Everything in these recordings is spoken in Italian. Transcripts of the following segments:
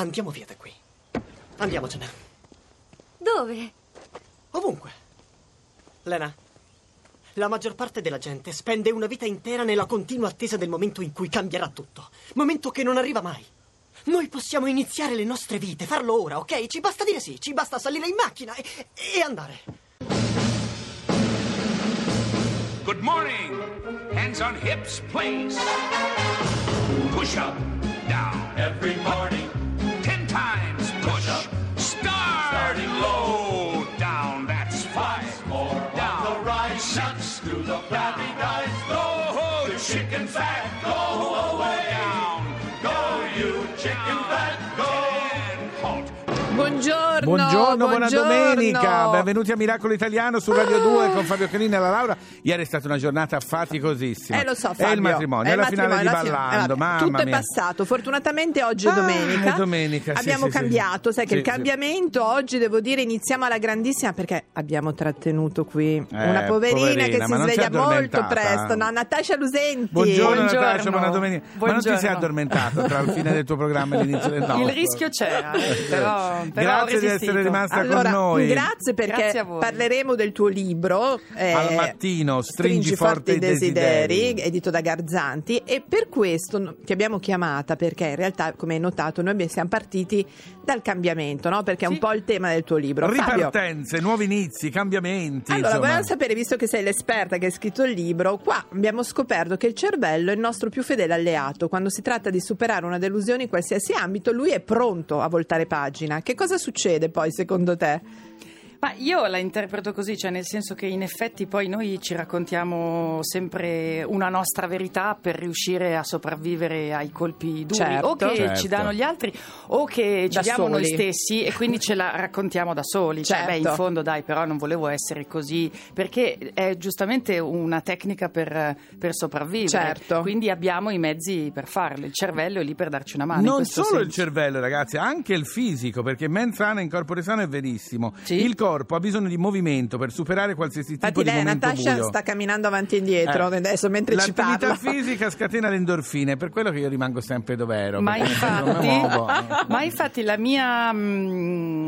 Andiamo via da qui. Andiamocene. Dove? Ovunque. Lena, la maggior parte della gente spende una vita intera nella continua attesa del momento in cui cambierà tutto. Momento che non arriva mai. Noi possiamo iniziare le nostre vite, farlo ora, ok? Ci basta dire sì, ci basta salire in macchina e, e andare. Good morning. Hands on hips, please. Push up, down. Every morning, back. Go Buongiorno, Buongiorno, buona buongiorno. domenica, benvenuti a Miracolo Italiano su Radio 2 con Fabio Canini e la Laura. Ieri è stata una giornata faticosissima. Eh lo so È Fabio il matrimonio, è, la finale di fi- Ballando, eh, mamma Tutto è mia. passato, fortunatamente oggi è Ah, domenica. è domenica, sì, Abbiamo sì, sì. cambiato, sai che Sì, il sì. cambiamento oggi devo dire iniziamo alla grandissima perché abbiamo trattenuto qui una Eh, poverina, poverina, che si è sveglia molto presto, no, Natascia Lusenti. Buongiorno, Buongiorno. Natascia, buona domenica. Ma non ti sei Buongiorno. addormentata tra il fine del tuo programma e l'inizio del nostro? Il rischio c'era, eh, però, però Grazie essere rimasta Allora, con noi. grazie perché Grazie a voi. parleremo del tuo libro eh, Al mattino, Stringi forte i desideri. edito da Garzanti e per questo ti abbiamo chiamata perché in realtà come hai notato noi siamo partiti dal cambiamento no? perché è un Sì. po' il tema del tuo libro Fabio, Ripartenze, nuovi inizi, cambiamenti. allora, insomma. volevo sapere, visto che sei l'esperta che hai scritto il libro, qua abbiamo scoperto che il cervello è il nostro più fedele alleato. Quando si tratta di superare una delusione in qualsiasi ambito, lui è pronto a voltare pagina. Che cosa succede poi, secondo te? Ma io la interpreto così, cioè nel senso che in effetti poi noi ci raccontiamo sempre una nostra verità per riuscire a sopravvivere ai colpi duri, Certo. o che Certo. ci danno gli altri o che ci Da diamo noi soli. stessi e quindi ce la raccontiamo da soli. Cioè, beh, Certo. in fondo dai, però non volevo essere così, perché è giustamente una tecnica per, per sopravvivere. Certo. Quindi abbiamo i mezzi per farlo, il cervello è lì per darci una mano. Non solo il senso. cervello, ragazzi, anche il fisico, perché mens sana in corpore sano è verissimo. Sì. Il corpo ha bisogno di movimento per superare qualsiasi tipo Infatti di lei, momento Natascia, buio. sta camminando avanti e indietro Eh. adesso mentre ci L'attività parla. fisica scatena le endorfine, per quello che io rimango sempre dove ero. Ma infatti, ma infatti la mia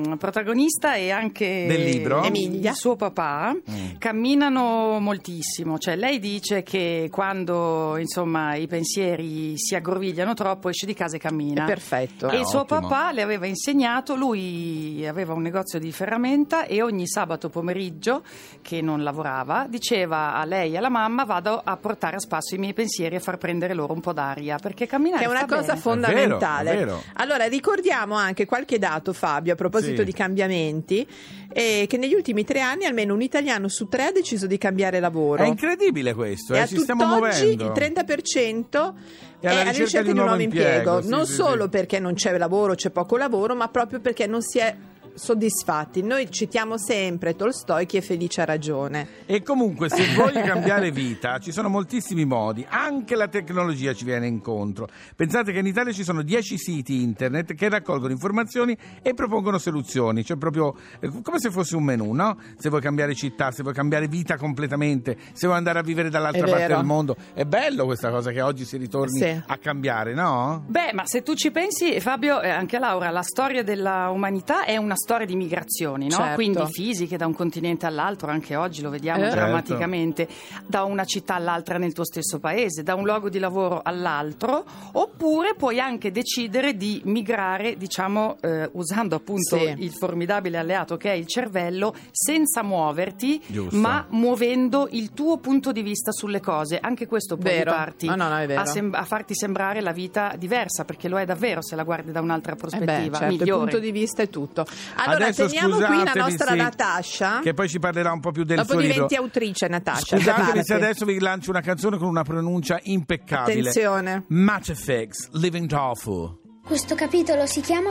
mm, protagonista e anche Del libro? Emilia. il suo papà Mm. camminano moltissimo. Cioè, lei dice che quando insomma i pensieri si aggrovigliano troppo esce di casa e cammina. È perfetto. E il suo ottimo. papà le aveva insegnato, lui aveva un negozio di ferramenta e ogni sabato pomeriggio, che non lavorava, diceva a lei e alla mamma vado a portare a spasso i miei pensieri e far prendere loro un po' d'aria, perché camminare Che è una cosa bene. fondamentale. È vero, è vero. Allora, ricordiamo anche qualche dato, Fabio, a proposito Sì. di cambiamenti, eh, che negli ultimi tre anni almeno un italiano su tre ha deciso di cambiare lavoro. È incredibile questo, e eh, ci stiamo tutt'oggi muovendo. il 30% È alla ricerca di un nuovo impiego, impiego, non sì, solo perché non c'è lavoro, c'è poco lavoro, ma proprio perché non si è soddisfatti. Noi citiamo sempre Tolstoi, chi è felice ha ragione. E comunque, se vuoi cambiare vita, ci sono moltissimi modi, anche la tecnologia ci viene incontro. Pensate che in Italia ci sono 10 siti internet che raccolgono informazioni e propongono soluzioni, cioè proprio eh, come se fosse un menù, no? Se vuoi cambiare città, se vuoi cambiare vita completamente, se vuoi andare a vivere dall'altra parte del mondo. È bello questa cosa che oggi si ritorni Sì. a cambiare, no? Beh, ma se tu ci pensi, Fabio e anche Laura, la storia della umanità è una storia di migrazioni, no? Certo. Quindi fisiche da un continente all'altro, anche oggi lo vediamo Eh. drammaticamente, da una città all'altra nel tuo stesso paese, da un luogo di lavoro all'altro, oppure puoi anche decidere di migrare, diciamo, eh, usando appunto Sì. il formidabile alleato che è il cervello, senza muoverti, Giusto. ma muovendo il tuo punto di vista sulle cose. Anche questo può Vero. aiutarti No, no, a sem- a farti sembrare la vita diversa, perché lo è davvero se la guardi da un'altra Eh beh, prospettiva certo, il migliore. punto di vista è tutto. Allora, Adesso teniamo qui la nostra sì, Natascia. Che poi ci parlerà un po' più del Dopo suo diventi libro. autrice, Natascia. Scusatevi preparati. se adesso vi lancio una canzone con una pronuncia impeccabile. Attenzione. Match FX, Living Tofu. Questo capitolo si chiama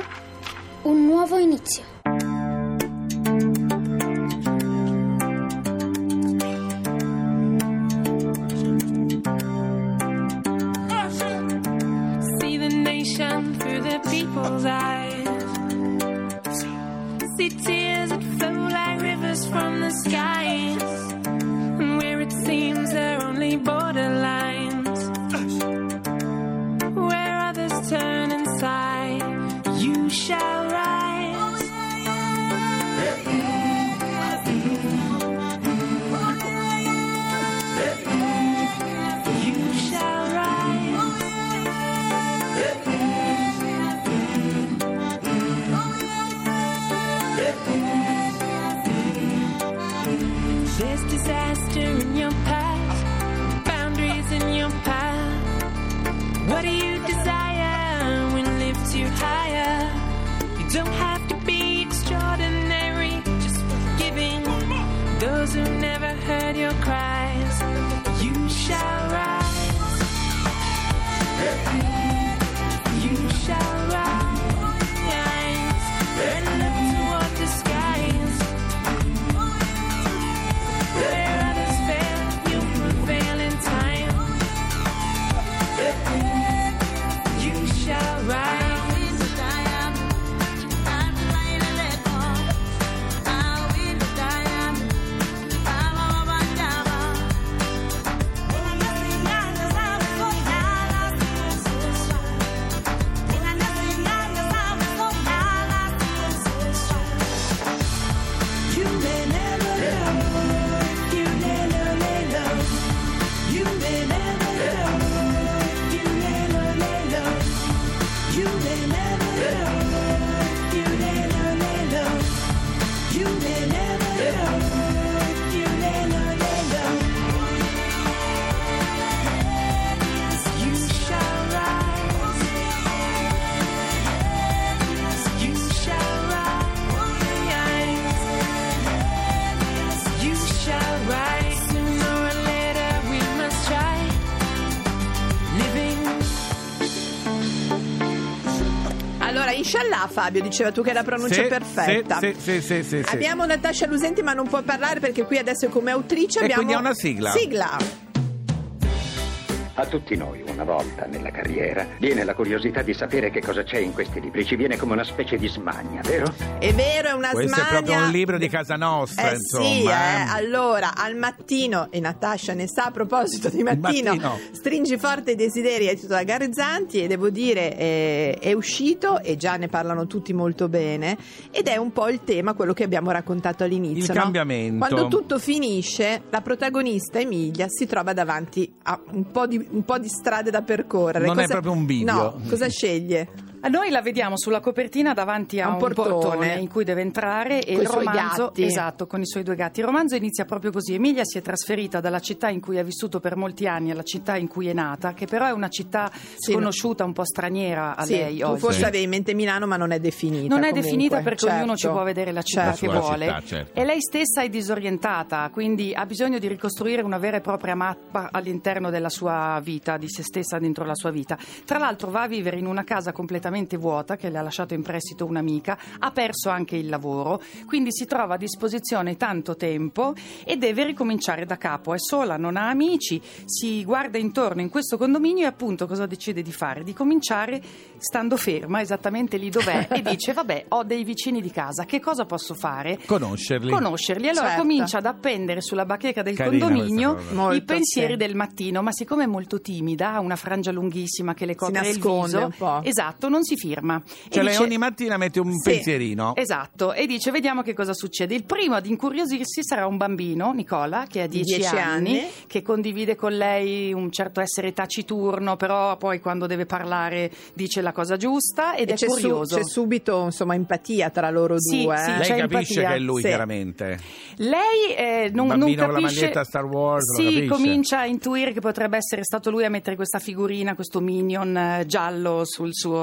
Un nuovo inizio. See the nation through the people's eyes. See tears that flow like rivers from the skies. Fabio, diceva tu che la pronuncia è perfetta. Sì, sì, sì, sì, sì. Abbiamo Natascia Lusenti, ma non può parlare perché qui adesso è come autrice. E abbiamo quindi ha una sigla. Sigla. A tutti noi, una volta nella carriera, viene la curiosità di sapere che cosa c'è in questi libri. Ci viene come una specie di smania, vero? È vero, è una Questo smania. è proprio un libro di casa nostra, Eh insomma. sì, eh. eh. allora al mattino, e Natascia ne sa a proposito di mattino, mattino. stringi forte i desideri è tutto da Garezzanti e devo dire eh, è uscito e già ne parlano tutti molto bene ed è un po' il tema, quello che abbiamo raccontato all'inizio. Il no? cambiamento. Quando tutto finisce, la protagonista Emilia si trova davanti a un po' di, un po' di strade da percorrere. Non è proprio un bivio. No, cosa sceglie? A Noi la vediamo sulla copertina davanti a un un, portone. portone. in cui deve entrare e Coi il suoi romanzo gatti. esatto con i suoi due gatti. Il romanzo inizia proprio così. Emilia si è trasferita dalla città in cui ha vissuto per molti anni alla città in cui è nata, che però è una città Sì, sconosciuta, un po' straniera a Sì, lei tu oggi. forse avevi in mente Milano, ma non è definita. Non è comunque. definita perché ognuno ci Certo. può vedere la città Certo. che La sua vuole. città, certo. E lei stessa è disorientata, quindi ha bisogno di ricostruire una vera e propria mappa all'interno della sua vita, di se stessa dentro la sua vita. Tra l'altro va a vivere in una casa completamente vuota che le ha lasciato in prestito un'amica, ha perso anche il lavoro, quindi si trova a disposizione tanto tempo e deve ricominciare da capo. È sola, non ha amici, si guarda intorno in questo condominio e appunto cosa decide di fare? Di cominciare stando ferma esattamente lì dov'è e dice vabbè ho dei vicini di casa, che cosa posso fare? Conoscerli. conoscerli. Allora Certo. comincia ad appendere sulla bacheca del Carina condominio i pensieri sì. del mattino, ma siccome è molto timida, ha una frangia lunghissima che le copre il viso, un po'. esatto, non si firma. Cioè lei dice- ogni mattina mette un Sì. pensierino. Esatto, e dice vediamo che cosa succede. Il primo ad incuriosirsi sarà un bambino, Nicola, che ha 10 10 anni, anni. che condivide con lei un certo essere taciturno, però poi quando deve parlare dice la cosa giusta ed E è c'è, su- curioso. c'è subito insomma empatia tra loro Sì, due. sì, eh. Lei c'è capisce empatia. che è lui, Sì. chiaramente. Lei eh, non, non bambino con la capisce. maglietta Star Wars, sì, comincia a intuire che potrebbe essere stato lui a mettere questa figurina, questo minion eh, giallo sul suo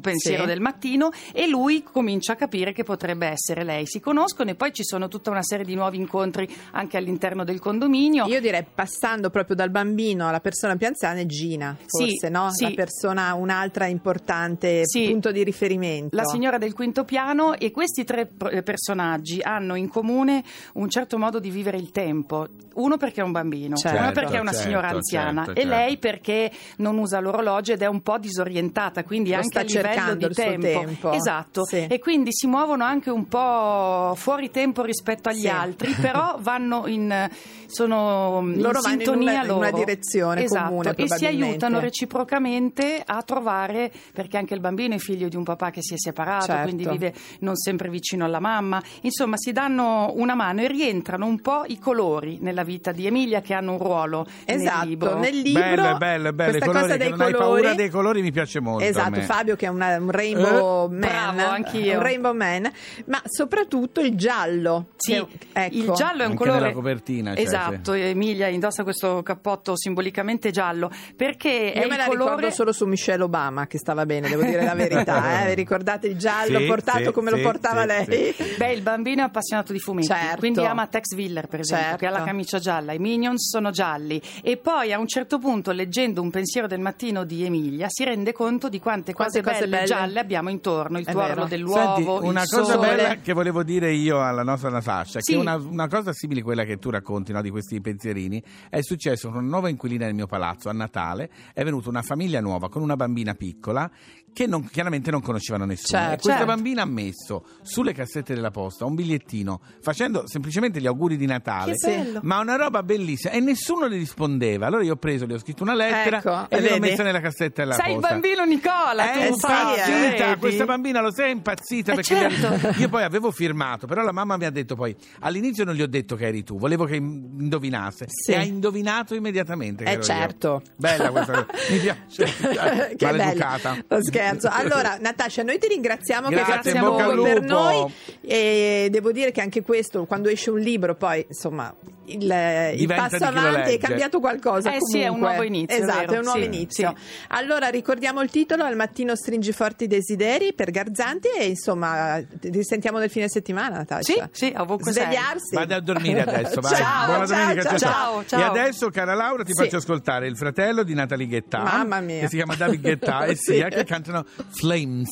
pensiero Sì. del mattino e lui comincia a capire che potrebbe essere lei. Si conoscono e poi ci sono tutta una serie di nuovi incontri anche all'interno del condominio. Io direi passando proprio dal bambino alla persona più anziana è Gina, Sì, forse no? sì. La persona, un'altra importante Sì. punto di riferimento. La signora del quinto piano e questi tre eh, personaggi hanno in comune un certo modo di vivere il tempo. Uno perché è un bambino, Certo, uno perché è una certo, signora anziana certo, e certo. lei perché non usa l'orologio ed è un po' disorientata, quindi Lo anche sta livello di tempo. tempo. Esatto, Sì. e quindi si muovono anche un po' fuori tempo rispetto agli Sì. altri, però vanno in sono in Loro vanno in sintonia una- in loro. una direzione esatto, comune, e si aiutano reciprocamente a trovare perché anche il bambino è figlio di un papà che si è separato, Certo. quindi vive non sempre vicino alla mamma. Insomma, si danno una mano e rientrano un po' i colori nella vita di Emilia che hanno un ruolo Esatto, nel libro. nel libro bello, è bello, è bello. I questa colori, cosa dei non hai colori paura dei colori mi piace molto. a Esatto, me. Fabio che è una- un rainbow Eh, man, bravo, anch'io. un rainbow man, ma soprattutto il giallo. Sì, che- ecco. il giallo è un Anche colore. copertina, cioè, esatto, Emilia indossa questo cappotto simbolicamente giallo perché è Io me il la colore. ricordo solo su Michelle Obama, che stava bene, devo dire la verità. eh. Vi ricordate il giallo Sì, portato sì, come sì, lo portava sì, lei? Beh, il bambino è appassionato di fumetti, Certo. quindi ama Tex Willer, per esempio, Certo. che ha la camicia gialla, i Minions sono gialli. E poi a un certo punto, leggendo un pensiero del mattino di Emilia, si rende conto di quante, Quante cose, cose belle, belle. gialle abbiamo intorno: il È tuorlo vero. dell'uovo, Senti, una cosa sole. bella che volevo dire io alla nostra Natascia, Sì. che una, una cosa simile a quella che tu racconti no, di questi pensierini, è successo con una nuova inquilina nel mio palazzo a Natale, è venuta una famiglia nuova con una bambina piccola che non- chiaramente non conoscevano nessuno. Certo. e questa Certo. bambina ha messo sulle cassette della posta un bigliettino facendo semplicemente gli auguri di Natale, Che bello. ma una roba bellissima e nessuno le rispondeva. Allora io ho preso, le ho scritto una lettera Ecco, e l'ho vedi? messa nella cassetta della Sei il posta. bambino Nicola, È tu sì, Fabio, impazzita, vedi? questa bambina lo sai è impazzita Eh, perché certo. io poi avevo firmato, però la mamma mi ha detto poi all'inizio non gli ho detto che eri tu, volevo che indovinasse Sì. e ha indovinato immediatamente che Eh, ero io. certo. Bella questa cosa, mi piace, mi piace. che maleducata. bello lo scherzo allora Natascia noi ti ringraziamo Grazie, che hai fatto per noi e devo dire che anche questo quando esce un libro poi insomma il, il passo avanti è cambiato qualcosa Eh sì, è un comunque. nuovo inizio, esatto vero? è un nuovo Sì, inizio sì. allora ricordiamo il titolo al mattino stringi forti i desideri per Garzanti e insomma ti risentiamo nel fine settimana Natascia Sì, sì, ovunque sei. svegliarsi Vado a dormire adesso, vai. Ciao, Buona ciao, domenica, ciao, ciao. Ciao, E ciao. adesso, cara Laura, ti Sì. faccio ascoltare il fratello di Natalie Guetta, Mamma mia. che si chiama David Guetta, e Sì. sia che cantano Flames.